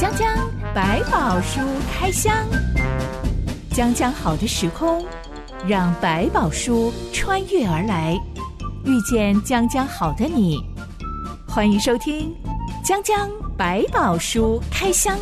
江江百宝书开箱，江江好的时空，让百宝书穿越而来，遇见江江好的你。欢迎收听江江百宝书开箱。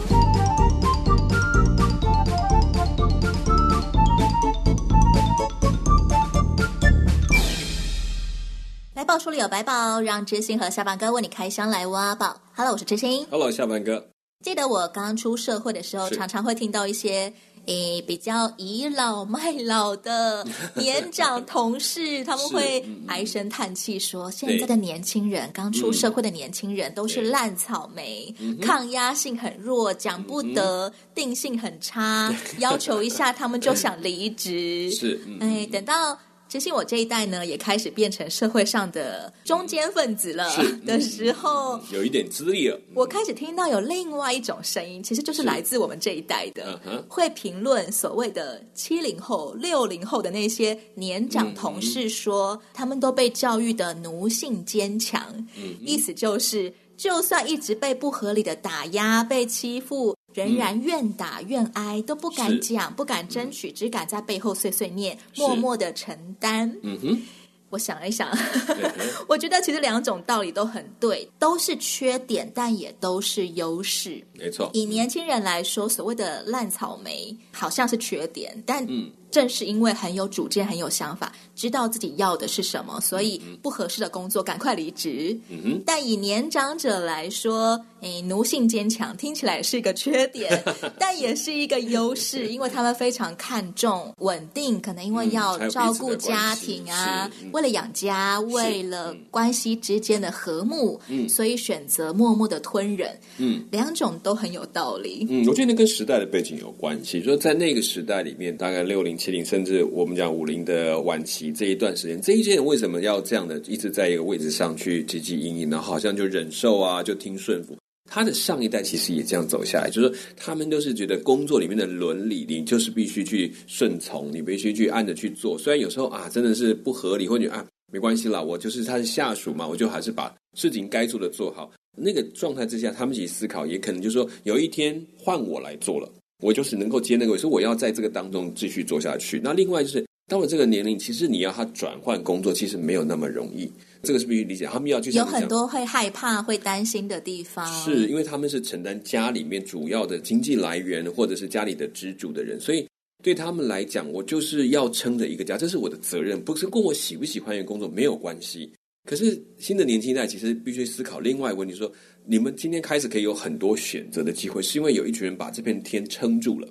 百宝书里有百宝，让知心和下班哥为你开箱来挖宝。Hello，我是知心。Hello，下班哥。记得我刚出社会的时候，常常会听到一些诶比较倚老卖老的年长同事，他们 会唉声叹气说：“现在的年轻人，刚出社会的年轻人都是烂草莓，抗压性很弱，讲不得，定性很差，要求一下他们就想离职。”是，哎，等到。其实我这一代呢，也开始变成社会上的中间分子了的时候，嗯、有一点资历了。我开始听到有另外一种声音，其实就是来自我们这一代的，会评论所谓的七零后、六零后的那些年长同事说，嗯、他们都被教育的奴性坚强，嗯、意思就是，就算一直被不合理的打压、被欺负。仍然愿打愿挨，都不敢讲，不敢争取，只敢在背后碎碎念，默默的承担。嗯哼，我想一想，我觉得其实两种道理都很对，都是缺点，但也都是优势。没错，以年轻人来说，所谓的烂草莓好像是缺点，但正是因为很有主见、很有想法，知道自己要的是什么，所以不合适的工作赶快离职。嗯哼，但以年长者来说，诶，奴性坚强，听起来是一个缺点，但也是一个优势，因为他们非常看重稳定，可能因为要照顾家庭啊，嗯、为了养家，为了关系之间的和睦，嗯、所以选择默默的吞忍。嗯，两种都很有道理。嗯，我觉得跟时代的背景有关系，说在那个时代里面，大概六零、七零，甚至我们讲五零的晚期这一段时间，这一些人为什么要这样的一直在一个位置上去汲汲营营呢？好像就忍受啊，就听顺服。他的上一代其实也这样走下来，就是说他们都是觉得工作里面的伦理，你就是必须去顺从，你必须去按着去做。虽然有时候啊，真的是不合理，或者啊没关系啦，我就是他的下属嘛，我就还是把事情该做的做好。那个状态之下，他们一起思考，也可能就是说有一天换我来做了，我就是能够接那个位，所以我要在这个当中继续做下去。那另外就是到了这个年龄，其实你要他转换工作，其实没有那么容易。这个是必须理解，他们要去有很多会害怕、会担心的地方，是因为他们是承担家里面主要的经济来源，或者是家里的支柱的人，所以对他们来讲，我就是要撑着一个家，这是我的责任，不是跟我喜不喜欢一个工作没有关系。可是新的年轻一代其实必须思考另外一个问题说，你们今天开始可以有很多选择的机会，是因为有一群人把这片天撑住了，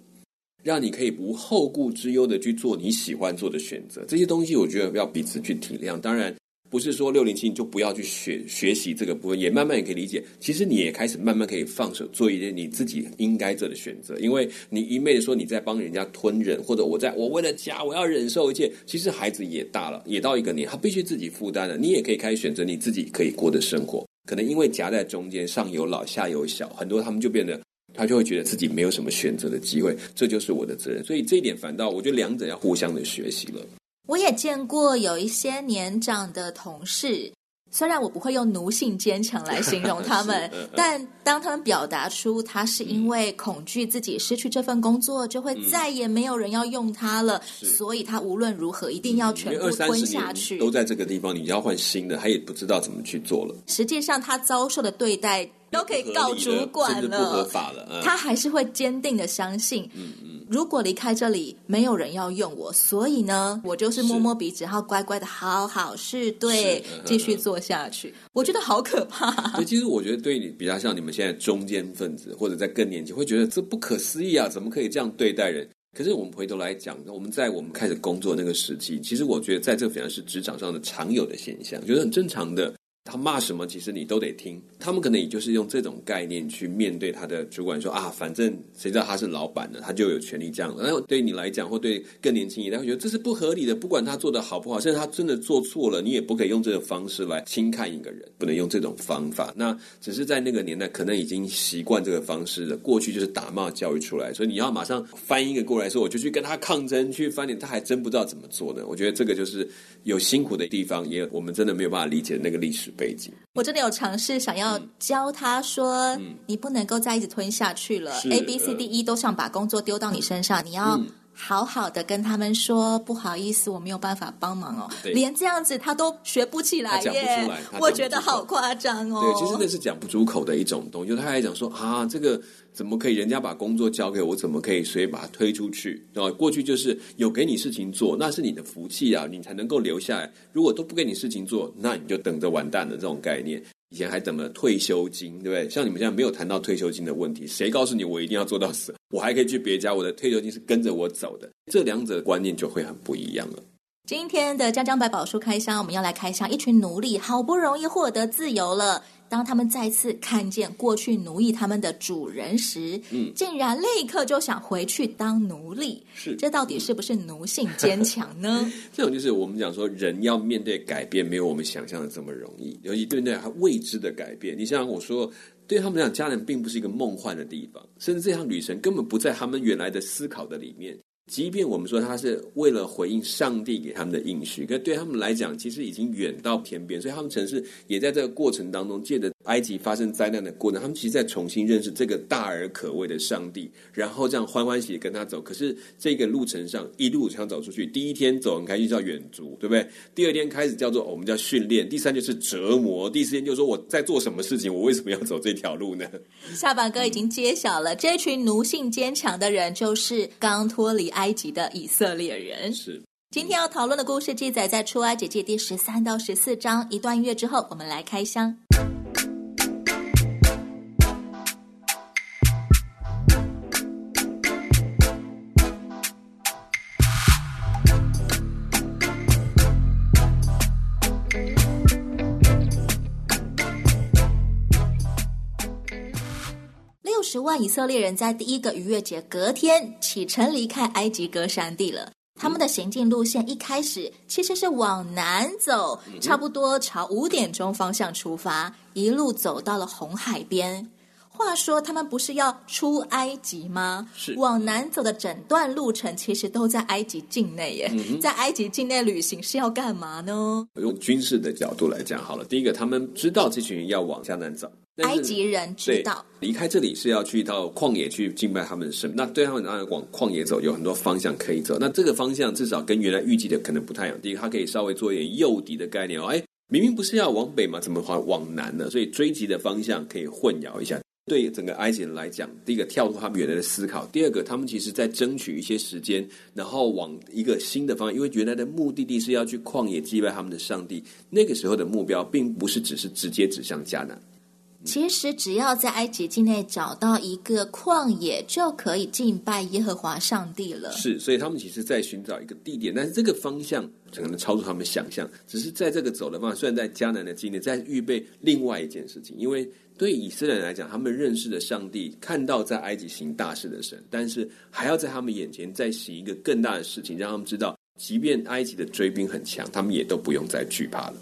让你可以不后顾之忧的去做你喜欢做的选择。这些东西，我觉得要彼此去体谅。当然。不是说六零七你就不要去学学习这个部分，也慢慢也可以理解。其实你也开始慢慢可以放手做一些你自己应该做的选择，因为你一昧的说你在帮人家吞忍，或者我在我为了家我要忍受一切。其实孩子也大了，也到一个年，他必须自己负担了。你也可以开始选择你自己可以过的生活。可能因为夹在中间，上有老下有小，很多他们就变得他就会觉得自己没有什么选择的机会，这就是我的责任。所以这一点反倒我觉得两者要互相的学习了。我也见过有一些年长的同事，虽然我不会用奴性坚强来形容他们，但当他们表达出他是因为恐惧自己失去这份工作，就会再也没有人要用他了，所以他无论如何一定要全部吞下去。都在这个地方，你要换新的，他也不知道怎么去做了。实际上，他遭受的对待都可以告主管了，不合法了，他还是会坚定的相信。嗯嗯。如果离开这里，没有人要用我，所以呢，我就是摸摸鼻子，然后乖乖的好好是对，继续做下去。我觉得好可怕。所以其实我觉得对你比较像你们现在中间分子，或者在更年轻，会觉得这不可思议啊，怎么可以这样对待人？可是我们回头来讲，我们在我们开始工作那个时期，其实我觉得在这反而是职场上的常有的现象，觉得很正常的。他骂什么，其实你都得听。他们可能也就是用这种概念去面对他的主管，说啊，反正谁知道他是老板呢，他就有权利这样。然后对你来讲，或对更年轻一代，会觉得这是不合理的。不管他做的好不好，甚至他真的做错了，你也不可以用这种方式来轻看一个人，不能用这种方法。那只是在那个年代，可能已经习惯这个方式了。过去就是打骂教育出来，所以你要马上翻一个过来说，我就去跟他抗争，去翻脸，他还真不知道怎么做呢。我觉得这个就是有辛苦的地方，也我们真的没有办法理解那个历史。背景，我真的有尝试想要要教他说，嗯、你不能够再一直吞下去了。A、B、C、D、E 都想把工作丢到你身上，你要。好好的跟他们说不好意思，我没有办法帮忙哦。对连这样子他都学不起来耶，我觉得好夸张哦。对，其实那是讲不出口的一种东西。就他还讲说啊，这个怎么可以？人家把工作交给我，怎么可以随意把它推出去？啊，过去就是有给你事情做，那是你的福气啊，你才能够留下来。如果都不给你事情做，那你就等着完蛋了。这种概念。以前还怎么退休金，对不对？像你们现在没有谈到退休金的问题，谁告诉你我一定要做到死？我还可以去别家，我的退休金是跟着我走的。这两者观念就会很不一样了。今天的江江百宝书开箱，我们要来开箱一群奴隶，好不容易获得自由了。当他们再次看见过去奴役他们的主人时，嗯，竟然立刻就想回去当奴隶。是，这到底是不是奴性坚强呢？这种就是我们讲说，人要面对改变，没有我们想象的这么容易，尤其对那还未知的改变。你像我说，对他们来讲，家人并不是一个梦幻的地方，甚至这趟旅程根本不在他们原来的思考的里面。即便我们说他是为了回应上帝给他们的应许，可对他们来讲，其实已经远到天边，所以他们城市也在这个过程当中，借着埃及发生灾难的过程，他们其实在重新认识这个大而可畏的上帝，然后这样欢欢喜喜跟他走。可是这个路程上一路想走出去，第一天走很开心叫远足，对不对？第二天开始叫做我们叫训练，第三就是折磨，第四天就是说我在做什么事情，我为什么要走这条路呢？下巴哥已经揭晓了，这群奴性坚强的人就是刚脱离。埃及的以色列人是今天要讨论的故事，记载在出埃及记第十三到十四章。一段音乐之后，我们来开箱。万以色列人在第一个逾越节隔天启程离开埃及歌山地了。他们的行进路线一开始其实是往南走，差不多朝五点钟方向出发，一路走到了红海边。话说他们不是要出埃及吗？是往南走的整段路程其实都在埃及境内耶。嗯、在埃及境内旅行是要干嘛呢？用军事的角度来讲好了，第一个他们知道这群人要往迦南走。埃及人知道离开这里是要去到旷野去敬拜他们的神，那对他们当然往旷野走有很多方向可以走。那这个方向至少跟原来预计的可能不太一样。第一个，他可以稍微做一点诱敌的概念哦。哎，明明不是要往北嘛，怎么还往南呢？所以追击的方向可以混淆一下。对整个埃及人来讲，第一个跳出他们原来的思考；第二个，他们其实在争取一些时间，然后往一个新的方向，因为原来的目的地是要去旷野祭拜他们的上帝。那个时候的目标并不是只是直接指向迦南。其实只要在埃及境内找到一个旷野，就可以敬拜耶和华上帝了。是，所以他们其实在寻找一个地点，但是这个方向可能超出他们想象。只是在这个走的方向，虽然在迦南的境内，在预备另外一件事情。因为对以色列人来讲，他们认识的上帝，看到在埃及行大事的神，但是还要在他们眼前再行一个更大的事情，让他们知道，即便埃及的追兵很强，他们也都不用再惧怕了。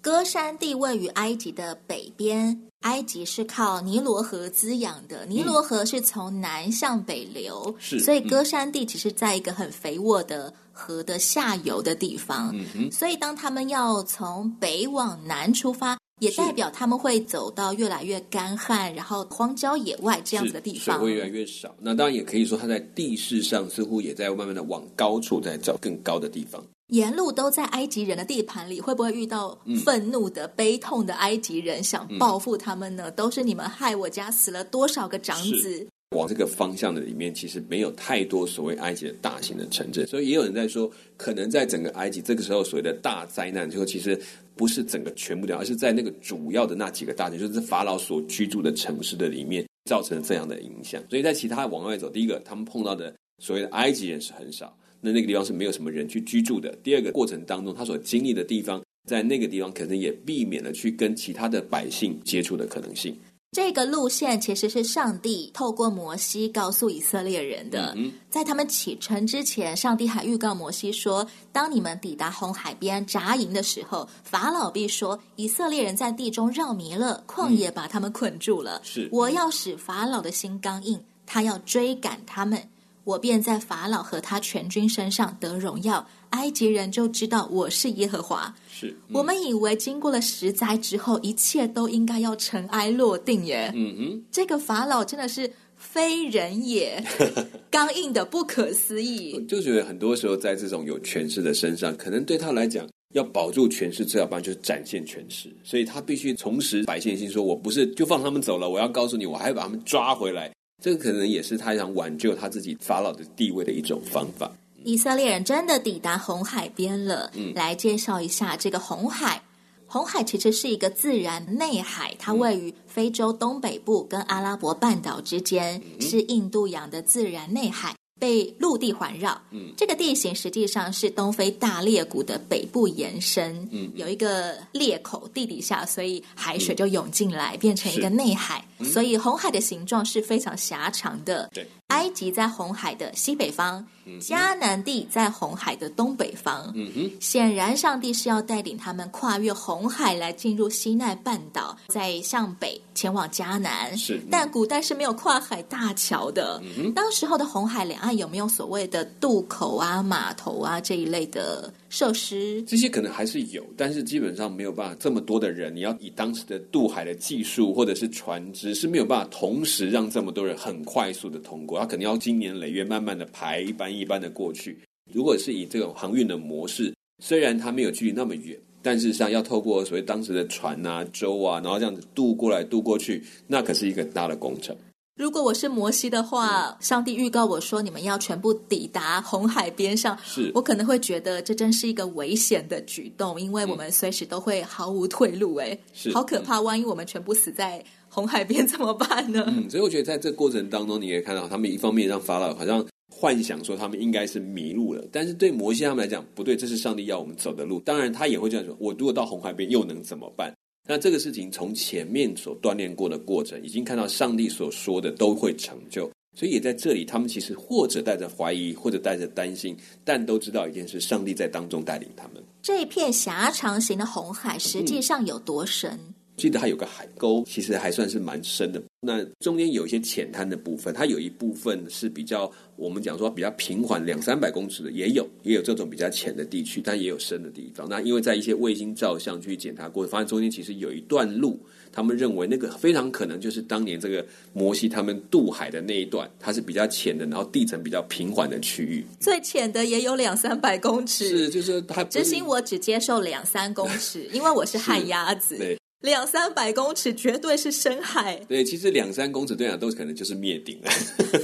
歌山地位于埃及的北边。埃及是靠尼罗河滋养的，尼罗河是从南向北流，所以歌山地其实在一个很肥沃的河的下游的地方，所以当他们要从北往南出发，也代表他们会走到越来越干旱，然后荒郊野外这样子的地方，水会越来越少。那当然也可以说，它在地势上似乎也在慢慢的往高处在找更高的地方。沿路都在埃及人的地盘里，会不会遇到愤怒的、嗯、悲痛的埃及人想报复他们呢？嗯、都是你们害我家死了多少个长子？往这个方向的里面，其实没有太多所谓埃及的大型的城镇，所以也有人在说，可能在整个埃及这个时候所谓的大灾难，之后其实不是整个全部掉，而是在那个主要的那几个大城，就是法老所居住的城市的里面，造成了这样的影响。所以在其他往外走，第一个他们碰到的所谓的埃及人是很少。那那个地方是没有什么人去居住的。第二个过程当中，他所经历的地方，在那个地方可能也避免了去跟其他的百姓接触的可能性。这个路线其实是上帝透过摩西告诉以色列人的。嗯、在他们启程之前，上帝还预告摩西说：“当你们抵达红海边扎营的时候，法老必说以色列人在地中绕迷了，旷野把他们捆住了。是，我要使法老的心刚硬，他要追赶他们。”我便在法老和他全军身上得荣耀，埃及人就知道我是耶和华。是、嗯、我们以为经过了十灾之后，一切都应该要尘埃落定耶。嗯哼，这个法老真的是非人也，刚硬的不可思议。我就觉得很多时候在这种有权势的身上，可能对他来讲，要保住权势，最好办法就是展现权势，所以他必须重拾百姓心，说我不是就放他们走了，我要告诉你，我还要把他们抓回来。这个可能也是他想挽救他自己法老的地位的一种方法。以色列人真的抵达红海边了。嗯，来介绍一下这个红海。红海其实是一个自然内海，它位于非洲东北部跟阿拉伯半岛之间，嗯，是印度洋的自然内海。被陆地环绕，嗯，这个地形实际上是东非大裂谷的北部延伸，嗯，有一个裂口地底下，所以海水就涌进来，嗯，变成一个内海，嗯，所以红海的形状是非常狭长的。对，埃及在红海的西北方，迦南地在红海的东北方。嗯哼，显然上帝是要带领他们跨越红海来进入西奈半岛，再向北前往迦南。是，但古代是没有跨海大桥的。嗯，当时候的红海两岸。有没有所谓的渡口啊、码头啊这一类的设施？这些可能还是有，但是基本上没有办法这么多的人，你要以当时的渡海的技术或者是船只是没有办法同时让这么多人很快速的通过，他可能要经年累月慢慢的排一班一般的过去。如果是以这种航运的模式，虽然它没有距离那么远，但是像要透过所谓当时的船啊、舟啊，然后这样子渡过来渡过去，那可是一个大的工程。如果我是摩西的话，上帝预告我说，你们要全部抵达红海边上，是我可能会觉得这真是一个危险的举动，因为我们随时都会毫无退路，哎，好可怕！万一我们全部死在红海边怎么办呢？嗯，所以我觉得在这过程当中，你也看到他们一方面让法老好像幻想说他们应该是迷路了，但是对摩西他们来讲不对，这是上帝要我们走的路。当然他也会这样说：我如果到红海边又能怎么办？那这个事情从前面所锻炼过的过程，已经看到上帝所说的都会成就，所以也在这里，他们其实或者带着怀疑，或者带着担心，但都知道一件事：上帝在当中带领他们。这一片狭长型的红海实际上有多深？嗯记得它有个海沟，其实还算是蛮深的。那中间有一些浅滩的部分，它有一部分是比较我们讲说比较平缓，两三百公尺的也有，也有这种比较浅的地区，但也有深的地方。那因为在一些卫星照相去检查过，发现中间其实有一段路，他们认为那个非常可能就是当年这个摩西他们渡海的那一段，它是比较浅的，然后地层比较平缓的区域。最浅的也有两三百公尺，是就是它真心我只接受两三公尺，因为我是旱鸭子。对。两三百公尺绝对是深海。对，其实两三公尺对啊，都可能就是灭顶了。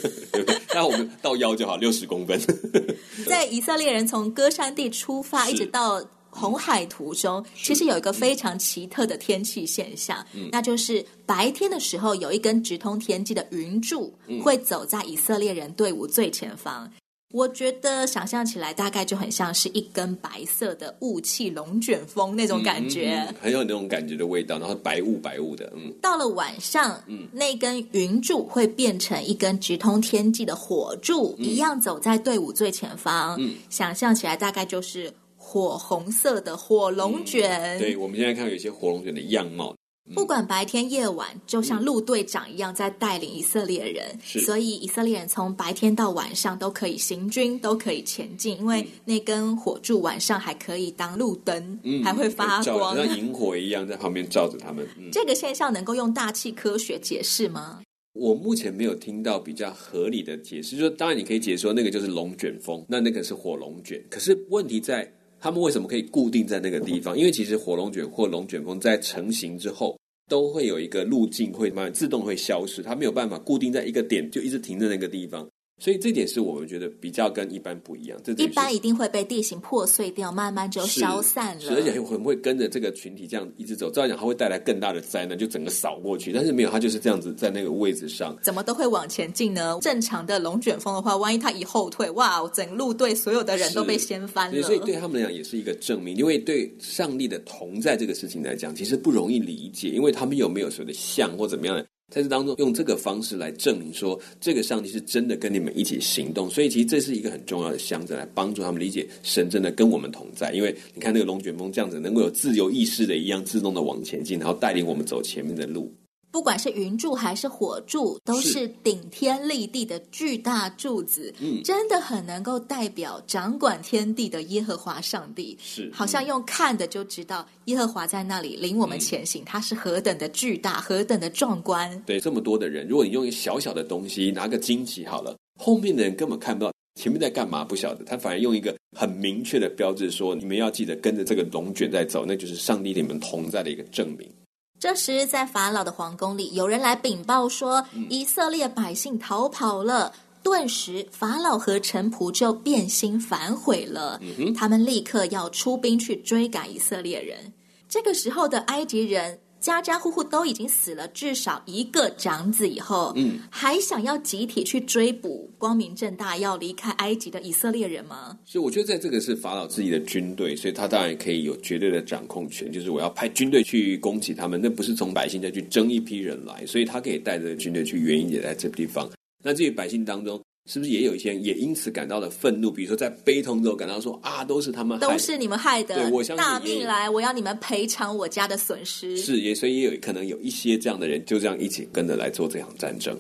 那我们到腰就好，六十公分。在以色列人从歌山地出发，一直到红海途中，其实有一个非常奇特的天气现象，那就是白天的时候，有一根直通天际的云柱会走在以色列人队伍最前方。我觉得想象起来大概就很像是一根白色的雾气龙卷风那种感觉，嗯嗯嗯，很有那种感觉的味道，然后白雾白雾的。嗯，到了晚上，嗯，那根云柱会变成一根直通天际的火柱，嗯，一样走在队伍最前方。嗯，想象起来大概就是火红色的火龙卷。嗯，对，我们现在看到有些火龙卷的样貌。不管白天夜晚，就像陆队长一样在带领以色列人，是，所以以色列人从白天到晚上都可以行军，都可以前进，因为那根火柱晚上还可以当路灯，嗯，还会发光，像萤火一样在旁边照着他们。嗯，这个现象能够用大气科学解释吗？我目前没有听到比较合理的解释，就是当然你可以解释说那个就是龙卷风，那那个是火龙卷，可是问题在。他们为什么可以固定在那个地方？因为其实火龙卷或龙卷风在成型之后，都会有一个路径，会慢慢自动会消失，它没有办法固定在一个点，就一直停在那个地方。所以这点是我们觉得比较跟一般不一样。这一般一定会被地形破碎掉，慢慢就消散了。而且会不会跟着这个群体这样一直走？照样讲，它会带来更大的灾难，就整个扫过去。但是没有，它就是这样子在那个位置上，怎么都会往前进呢？正常的龙卷风的话，万一它一后退，哇，整路队所有的人都被掀翻了。所以对他们来讲也是一个证明，因为对上帝的同在这个事情来讲，其实不容易理解，因为他们有没有所谓的像或怎么样的。在这当中，用这个方式来证明说，这个上帝是真的跟你们一起行动。所以，其实这是一个很重要的象征，来帮助他们理解神真的跟我们同在。因为你看那个龙卷风这样子，能够有自由意识的一样自动的往前进，然后带领我们走前面的路。不管是云柱还是火柱，都是顶天立地的巨大柱子，嗯，真的很能够代表掌管天地的耶和华上帝。是，好像用看的就知道耶和华在那里领我们前行，他、嗯、是何等的巨大，何等的壮观。对，这么多的人，如果你用一个小小的东西拿个荆棘好了，后面的人根本看不到前面在干嘛，不晓得。他反而用一个很明确的标志说：“你们要记得跟着这个龙卷在走，那就是上帝与你们同在的一个证明。”这时，在法老的皇宫里，有人来禀报说，以色列百姓逃跑了。顿时，法老和臣仆就变心反悔了。他们立刻要出兵去追赶以色列人。这个时候的埃及人。家家户户都已经死了至少一个长子以后，嗯，还想要集体去追捕光明正大要离开埃及的以色列人吗？所以我觉得在这个是法老自己的军队，所以他当然可以有绝对的掌控权，就是我要派军队去攻击他们，那不是从百姓再去征一批人来，所以他可以带着军队去远一点，在这个地方。那至于百姓当中。是不是也有一些人也因此感到了愤怒？比如说在悲痛之后感到说啊，都是他们害的，都是你们害的。对，我相信大命来，我要你们赔偿我家的损失。是，也所以也有可能有一些这样的人就这样一起跟着来做这场战争。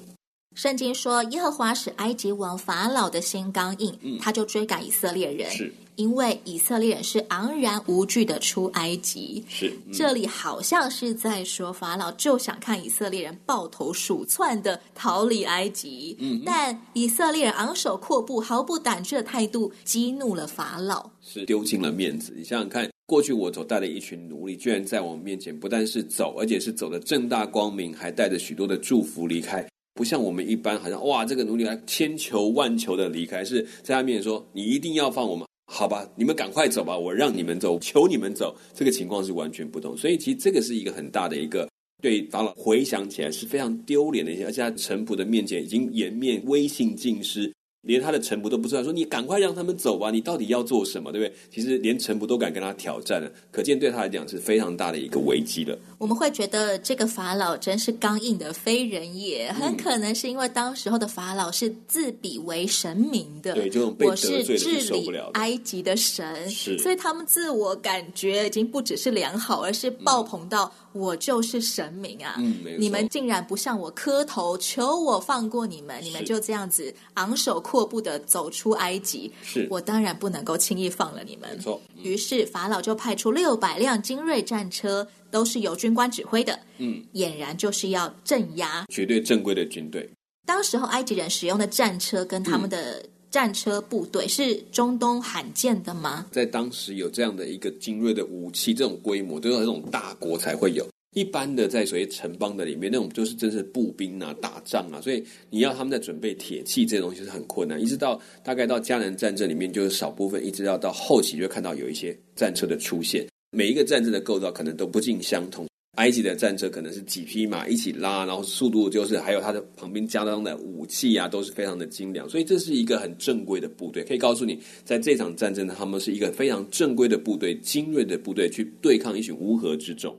圣经说，耶和华使埃及王法老的心刚硬，嗯，他就追赶以色列人。是。因为以色列人是昂然无惧的出埃及，是、嗯、这里好像是在说法老就想看以色列人抱头鼠窜的逃离埃及，嗯，但以色列人昂首阔步、毫不胆怯的态度激怒了法老，是丢尽了面子。你想想看，过去我所带的一群奴隶，居然在我们面前不但是走，而且是走的正大光明，还带着许多的祝福离开，不像我们一般好像哇，这个奴隶来千求万求的离开，是在他面前说你一定要放我们。好吧，你们赶快走吧，我让你们走，求你们走。这个情况是完全不同，所以其实这个是一个很大的一个对法老回想起来是非常丢脸的一些，而且在臣仆的面前已经颜面威信尽失。连他的臣仆都不知道，说你赶快让他们走吧，你到底要做什么，对不对？其实连臣仆都敢跟他挑战了，可见对他来讲是非常大的一个危机了。我们会觉得这个法老真是刚硬的非人也，很可能是因为当时候的法老是自比为神明的，对，就我是治理埃及的神，是，所以他们自我感觉已经不只是良好，而是爆棚到。嗯我就是神明啊！嗯，你们竟然不向我磕头，求我放过你们，你们就这样子昂首阔步的走出埃及。是，我当然不能够轻易放了你们。没错。于是法老就派出六百辆精锐战车，都是由军官指挥的。嗯，俨然就是要镇压绝对正规的军队。当时候埃及人使用的战车跟他们的、嗯。战车部队是中东罕见的吗？在当时有这样的一个精锐的武器，这种规模都要这种大国才会有。一般的在所谓城邦的里面，那种就是真是步兵啊，打仗啊，所以你要他们在准备铁器这些东西是很困难。一直到大概到迦南战争里面，就是少部分，一直要到后期就会看到有一些战车的出现。每一个战争的构造可能都不尽相同。埃及的战车可能是几匹马一起拉，然后速度就是还有它的旁边加装的武器啊，都是非常的精良，所以这是一个很正规的部队。可以告诉你，在这场战争，他们是一个非常正规的部队，精锐的部队去对抗一群乌合之众。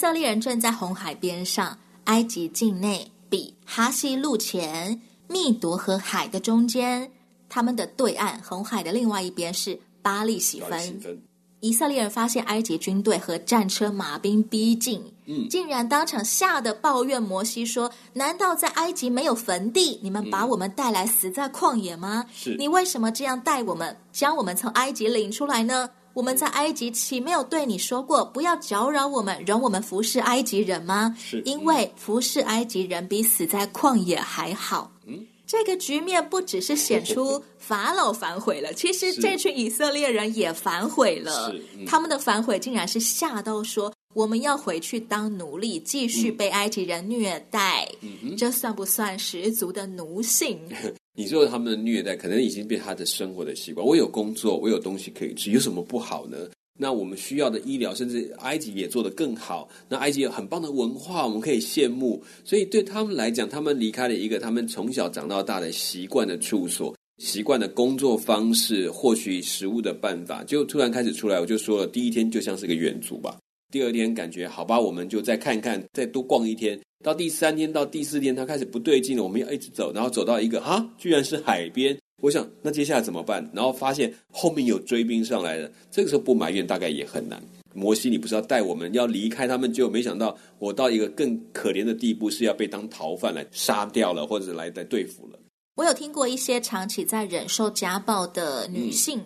色列人正在红海边上，埃及境内比哈西路前，密夺河海的中间，他们的对岸红海的另外一边是巴利喜分。以色列人发现埃及军队和战车马兵逼近，嗯，竟然当场吓得抱怨摩西说：“难道在埃及没有坟地？你们把我们带来死在旷野吗？是你为什么这样带我们，将我们从埃及领出来呢？”我们在埃及岂没有对你说过，不要搅扰我们，容我们服侍埃及人吗？是，因为服侍埃及人比死在旷野还好。嗯，这个局面不只是显出 法老反悔了，其实这群以色列人也反悔了。嗯，他们的反悔竟然是吓到说，我们要回去当奴隶，继续被埃及人虐待。嗯，这算不算十足的奴性？你说他们的虐待，可能已经被他的生活的习惯。我有工作，我有东西可以吃，有什么不好呢？那我们需要的医疗，甚至埃及也做得更好。那埃及有很棒的文化，我们可以羡慕。所以对他们来讲，他们离开了一个他们从小长到大的习惯的处所，习惯的工作方式，获取食物的办法，就突然开始出来。我就说了，第一天就像是个远足吧。第二天感觉好吧，我们就再看看，再多逛一天。到第三天到第四天，他开始不对劲了，我们要一直走，然后走到一个啊，居然是海边。我想那接下来怎么办？然后发现后面有追兵上来了，这个时候不埋怨大概也很难。摩西，你不是要带我们要离开他们，就没想到我到一个更可怜的地步，是要被当逃犯来杀掉了，或者来来对付了。我有听过一些长期在忍受家暴的女性，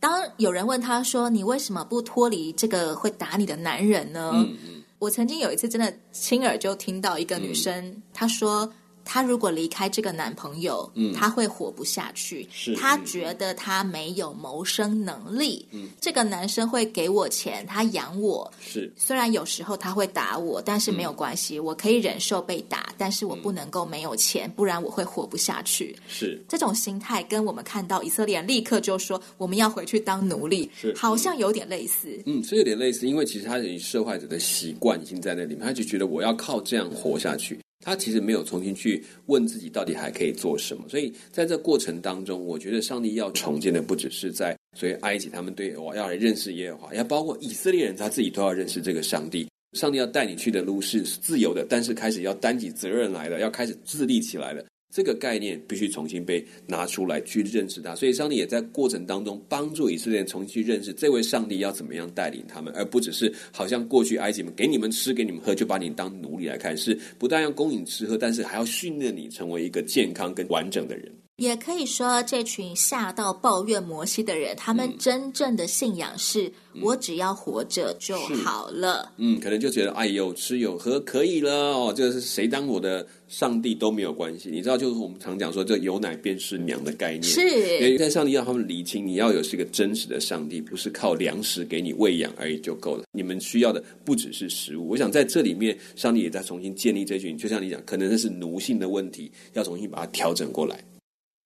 当有人问他说：“你为什么不脱离这个会打你的男人呢？”嗯嗯、我曾经有一次真的亲耳就听到一个女生、嗯、她说。她如果离开这个男朋友，嗯，她会活不下去。是，她觉得她没有谋生能力。嗯，这个男生会给我钱，他养我。是，虽然有时候他会打我，但是没有关系，嗯，我可以忍受被打，但是我不能够没有钱，不然我会活不下去。是，这种心态跟我们看到以色列人立刻就说我们要回去当奴隶，是，好像有点类似。嗯，是有点类似，因为其实他以受害者的习惯已经在那里面，他就觉得我要靠这样活下去。他其实没有重新去问自己到底还可以做什么，所以在这过程当中，我觉得上帝要重建的不只是在所以埃及他们对我要来认识耶和华，要包括以色列人他自己都要认识这个上帝。上帝要带你去的路是自由的，但是开始要担起责任来了，要开始自立起来了。这个概念必须重新被拿出来去认识它，所以上帝也在过程当中帮助以色列重新去认识这位上帝要怎么样带领他们，而不只是好像过去埃及们给你们吃给你们喝就把你当奴隶来看，是不但要供你吃喝，但是还要训练你成为一个健康跟完整的人。也可以说，这群吓到抱怨摩西的人，他们真正的信仰是：嗯、我只要活着就好了。嗯，可能就觉得哎，有吃有喝可以了哦，这是谁当我的上帝都没有关系。你知道，就是我们常讲说，这有奶便是娘的概念。是，因为在上帝要他们理清，你要有是一个真实的上帝，不是靠粮食给你喂养而已就够了。你们需要的不只是食物。我想在这里面，上帝也在重新建立这群，就像你讲，可能那是奴性的问题，要重新把它调整过来。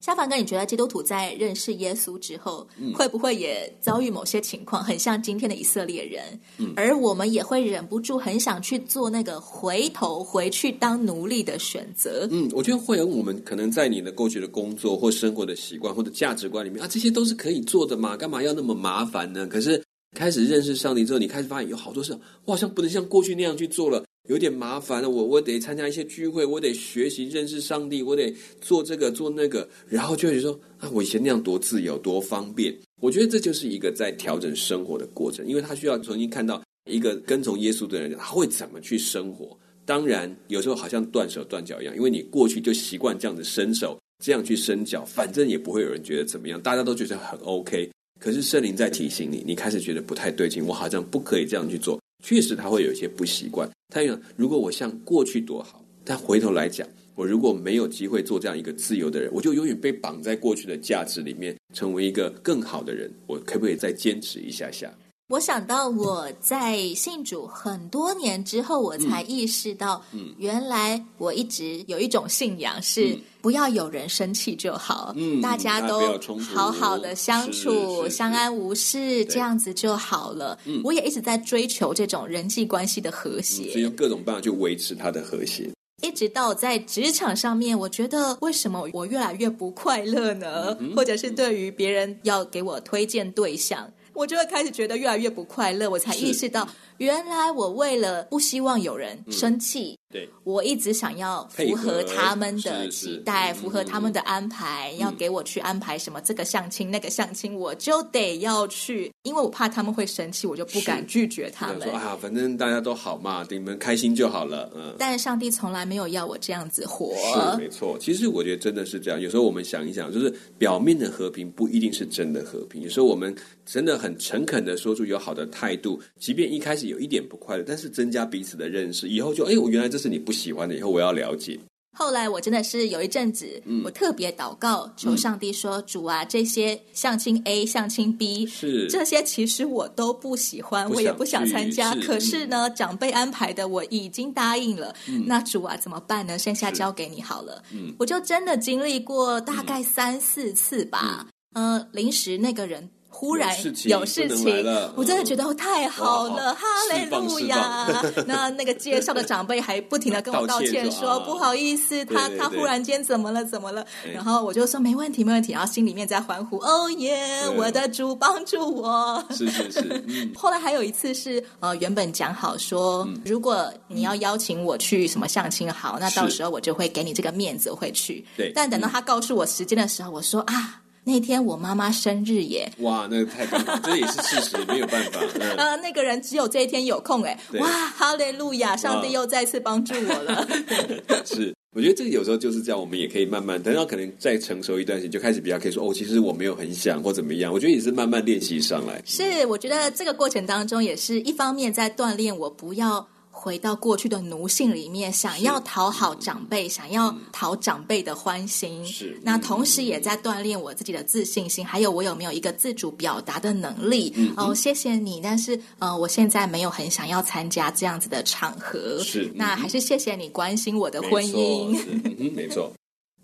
夏凡哥，你觉得基督徒在认识耶稣之后，嗯、会不会也遭遇某些情况，很像今天的以色列人？嗯、而我们也会忍不住很想去做那个回头回去当奴隶的选择。嗯，我觉得会有我们可能在你的过去的工作或生活的习惯或者价值观里面啊，这些都是可以做的嘛，干嘛要那么麻烦呢？可是开始认识上帝之后，你开始发现有好多事，我好像不能像过去那样去做了。有点麻烦了，我我得参加一些聚会，我得学习认识上帝，我得做这个做那个，然后就会说啊，我以前那样多自由多方便。我觉得这就是一个在调整生活的过程，因为他需要重新看到一个跟从耶稣的人，他会怎么去生活。当然，有时候好像断手断脚一样，因为你过去就习惯这样子伸手，这样去伸脚，反正也不会有人觉得怎么样，大家都觉得很 OK。可是圣灵在提醒你，你开始觉得不太对劲，我好像不可以这样去做。确实，他会有一些不习惯。他想，如果我像过去多好，但回头来讲，我如果没有机会做这样一个自由的人，我就永远被绑在过去的价值里面，成为一个更好的人。我可不可以再坚持一下下？我想到我在信主很多年之后，我才意识到，嗯，原来我一直有一种信仰是不要有人生气就好，嗯，大家都好好的相处，相安无事，这样子就好了。嗯，我也一直在追求这种人际关系的和谐，所以用各种办法去维持它的和谐。一直到在职场上面，我觉得为什么我越来越不快乐呢？或者是对于别人要给我推荐对象。我就会开始觉得越来越不快乐，我才意识到，原来我为了不希望有人生气。嗯对，我一直想要符合他们的期待，符合他们的安排，嗯、要给我去安排什么这个相亲那个相亲，我就得要去，因为我怕他们会生气，我就不敢拒绝他们。说啊，反正大家都好嘛，你们开心就好了。嗯，但上帝从来没有要我这样子活。是没错，其实我觉得真的是这样。有时候我们想一想，就是表面的和平不一定是真的和平。有时候我们真的很诚恳的说出有好的态度，即便一开始有一点不快乐，但是增加彼此的认识，以后就哎，我原来这是你不喜欢的，以后我要了解。后来我真的是有一阵子，嗯、我特别祷告，求上帝说：“嗯、主啊，这些相亲 A、相亲 B，是这些其实我都不喜欢，我也不想参加。是可是呢，嗯、长辈安排的我已经答应了。嗯、那主啊，怎么办呢？剩下交给你好了。嗯，我就真的经历过大概三四次吧。嗯、呃，临时那个人。忽然有事情，我真的觉得太好了，哈利路亚！那那个介绍的长辈还不停的跟我道歉说，说不好意思，他他忽然间怎么了怎么了？然后我就说没问题没问题，然后心里面在欢呼，哦耶，我的主帮助我。是是是。嗯、后来还有一次是呃，原本讲好说，嗯、如果你要邀请我去什么相亲好，那到时候我就会给你这个面子，我会去。对。但等到他告诉我时间的时候，我说啊。那天我妈妈生日耶！哇，那个太棒了，这也是事实，没有办法。嗯、呃，那个人只有这一天有空哎！哇，哈利路亚，上帝又再次帮助我了。是，我觉得这个有时候就是这样，我们也可以慢慢等到可能再成熟一段时间，就开始比较可以说哦，其实我没有很想或怎么样。我觉得也是慢慢练习上来。是，我觉得这个过程当中也是一方面在锻炼我不要。回到过去的奴性里面，想要讨好长辈，想要讨长辈的欢心。是，那同时也在锻炼我自己的自信心，还有我有没有一个自主表达的能力。嗯，哦，谢谢你，但是呃，我现在没有很想要参加这样子的场合。是，那还是谢谢你关心我的婚姻。嗯，没错。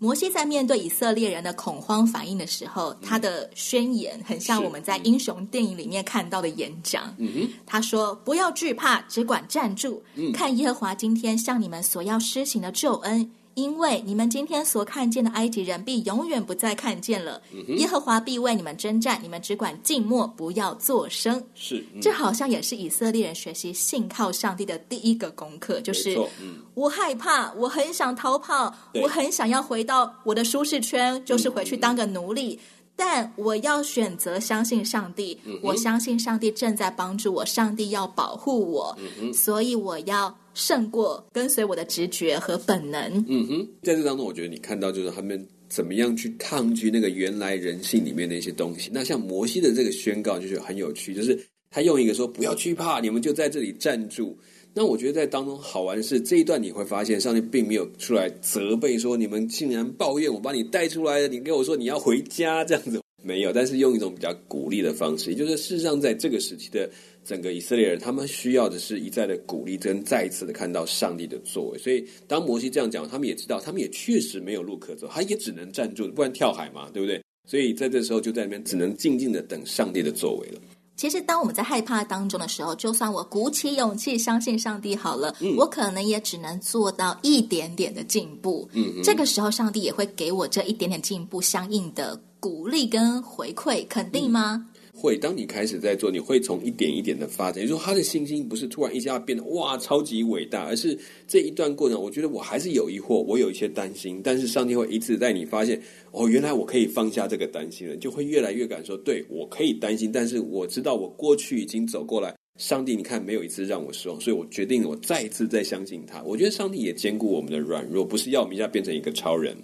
摩西在面对以色列人的恐慌反应的时候，他的宣言很像我们在英雄电影里面看到的演讲。嗯，他说：“不要惧怕，只管站住，嗯、看耶和华今天向你们所要施行的救恩。”因为你们今天所看见的埃及人，必永远不再看见了。嗯、耶和华必为你们征战，你们只管静默，不要作声。是，嗯、这好像也是以色列人学习信靠上帝的第一个功课，就是、嗯、我害怕，我很想逃跑，我很想要回到我的舒适圈，就是回去当个奴隶。嗯、但我要选择相信上帝，嗯、我相信上帝正在帮助我，上帝要保护我，嗯、所以我要。胜过跟随我的直觉和本能。嗯哼，在这当中，我觉得你看到就是他们怎么样去抗拒那个原来人性里面的一些东西。那像摩西的这个宣告就是很有趣，就是他用一个说不要惧怕，你们就在这里站住。那我觉得在当中好玩的是这一段，你会发现上帝并没有出来责备说你们竟然抱怨我把你带出来了，你跟我说你要回家这样子。没有，但是用一种比较鼓励的方式，也就是事实上，在这个时期的整个以色列人，他们需要的是一再的鼓励，跟再一次的看到上帝的作为。所以，当摩西这样讲，他们也知道，他们也确实没有路可走，他也只能站住，不然跳海嘛，对不对？所以，在这时候就在那边只能静静的等上帝的作为了。其实，当我们在害怕当中的时候，就算我鼓起勇气相信上帝好了，嗯、我可能也只能做到一点点的进步。嗯，这个时候，上帝也会给我这一点点进步相应的。鼓励跟回馈肯定吗？会。当你开始在做，你会从一点一点的发展。也就是说，他的信心不是突然一下变得哇超级伟大，而是这一段过程，我觉得我还是有疑惑，我有一些担心。但是上帝会一次带你发现，哦，原来我可以放下这个担心了，就会越来越感受，对，我可以担心，但是我知道我过去已经走过来。上帝，你看没有一次让我失望，所以我决定我再一次再相信他。我觉得上帝也兼顾我们的软弱，不是要我们一下变成一个超人。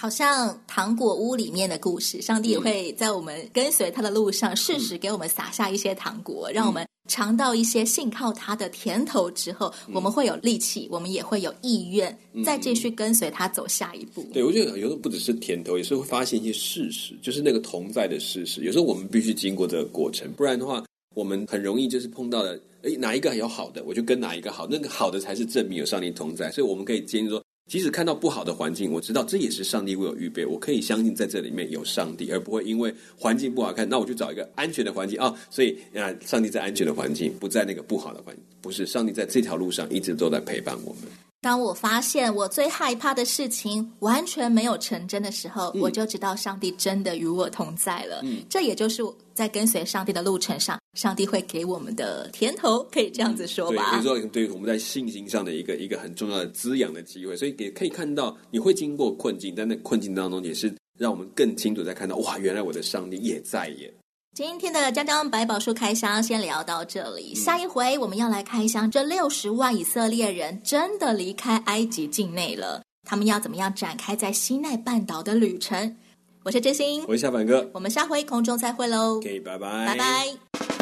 好像糖果屋里面的故事，上帝也会在我们跟随他的路上，适时给我们撒下一些糖果，嗯、让我们尝到一些信靠他的甜头之后，嗯、我们会有力气，我们也会有意愿再继续跟随他走下一步。对，我觉得有时候不只是甜头，有时候会发现一些事实，就是那个同在的事实。有时候我们必须经过这个过程，不然的话，我们很容易就是碰到了，诶，哪一个有好的，我就跟哪一个好，那个好的才是证明有上帝同在。所以我们可以建议说。即使看到不好的环境，我知道这也是上帝为我预备。我可以相信在这里面有上帝，而不会因为环境不好看，那我就找一个安全的环境啊、哦。所以啊，上帝在安全的环境，不在那个不好的环境。不是，上帝在这条路上一直都在陪伴我们。当我发现我最害怕的事情完全没有成真的时候，嗯、我就知道上帝真的与我同在了。嗯，这也就是在跟随上帝的路程上，上帝会给我们的甜头，可以这样子说吧？对，比如说对我们在信心上的一个一个很重要的滋养的机会。所以也可以看到，你会经过困境，但那困境当中也是让我们更清楚在看到，哇，原来我的上帝也在耶。今天的江江百宝书开箱先聊到这里，下一回我们要来开箱这六十万以色列人真的离开埃及境内了，他们要怎么样展开在西奈半岛的旅程？我是真心，我是小凡哥，我们下回空中再会喽，OK，拜拜，拜拜。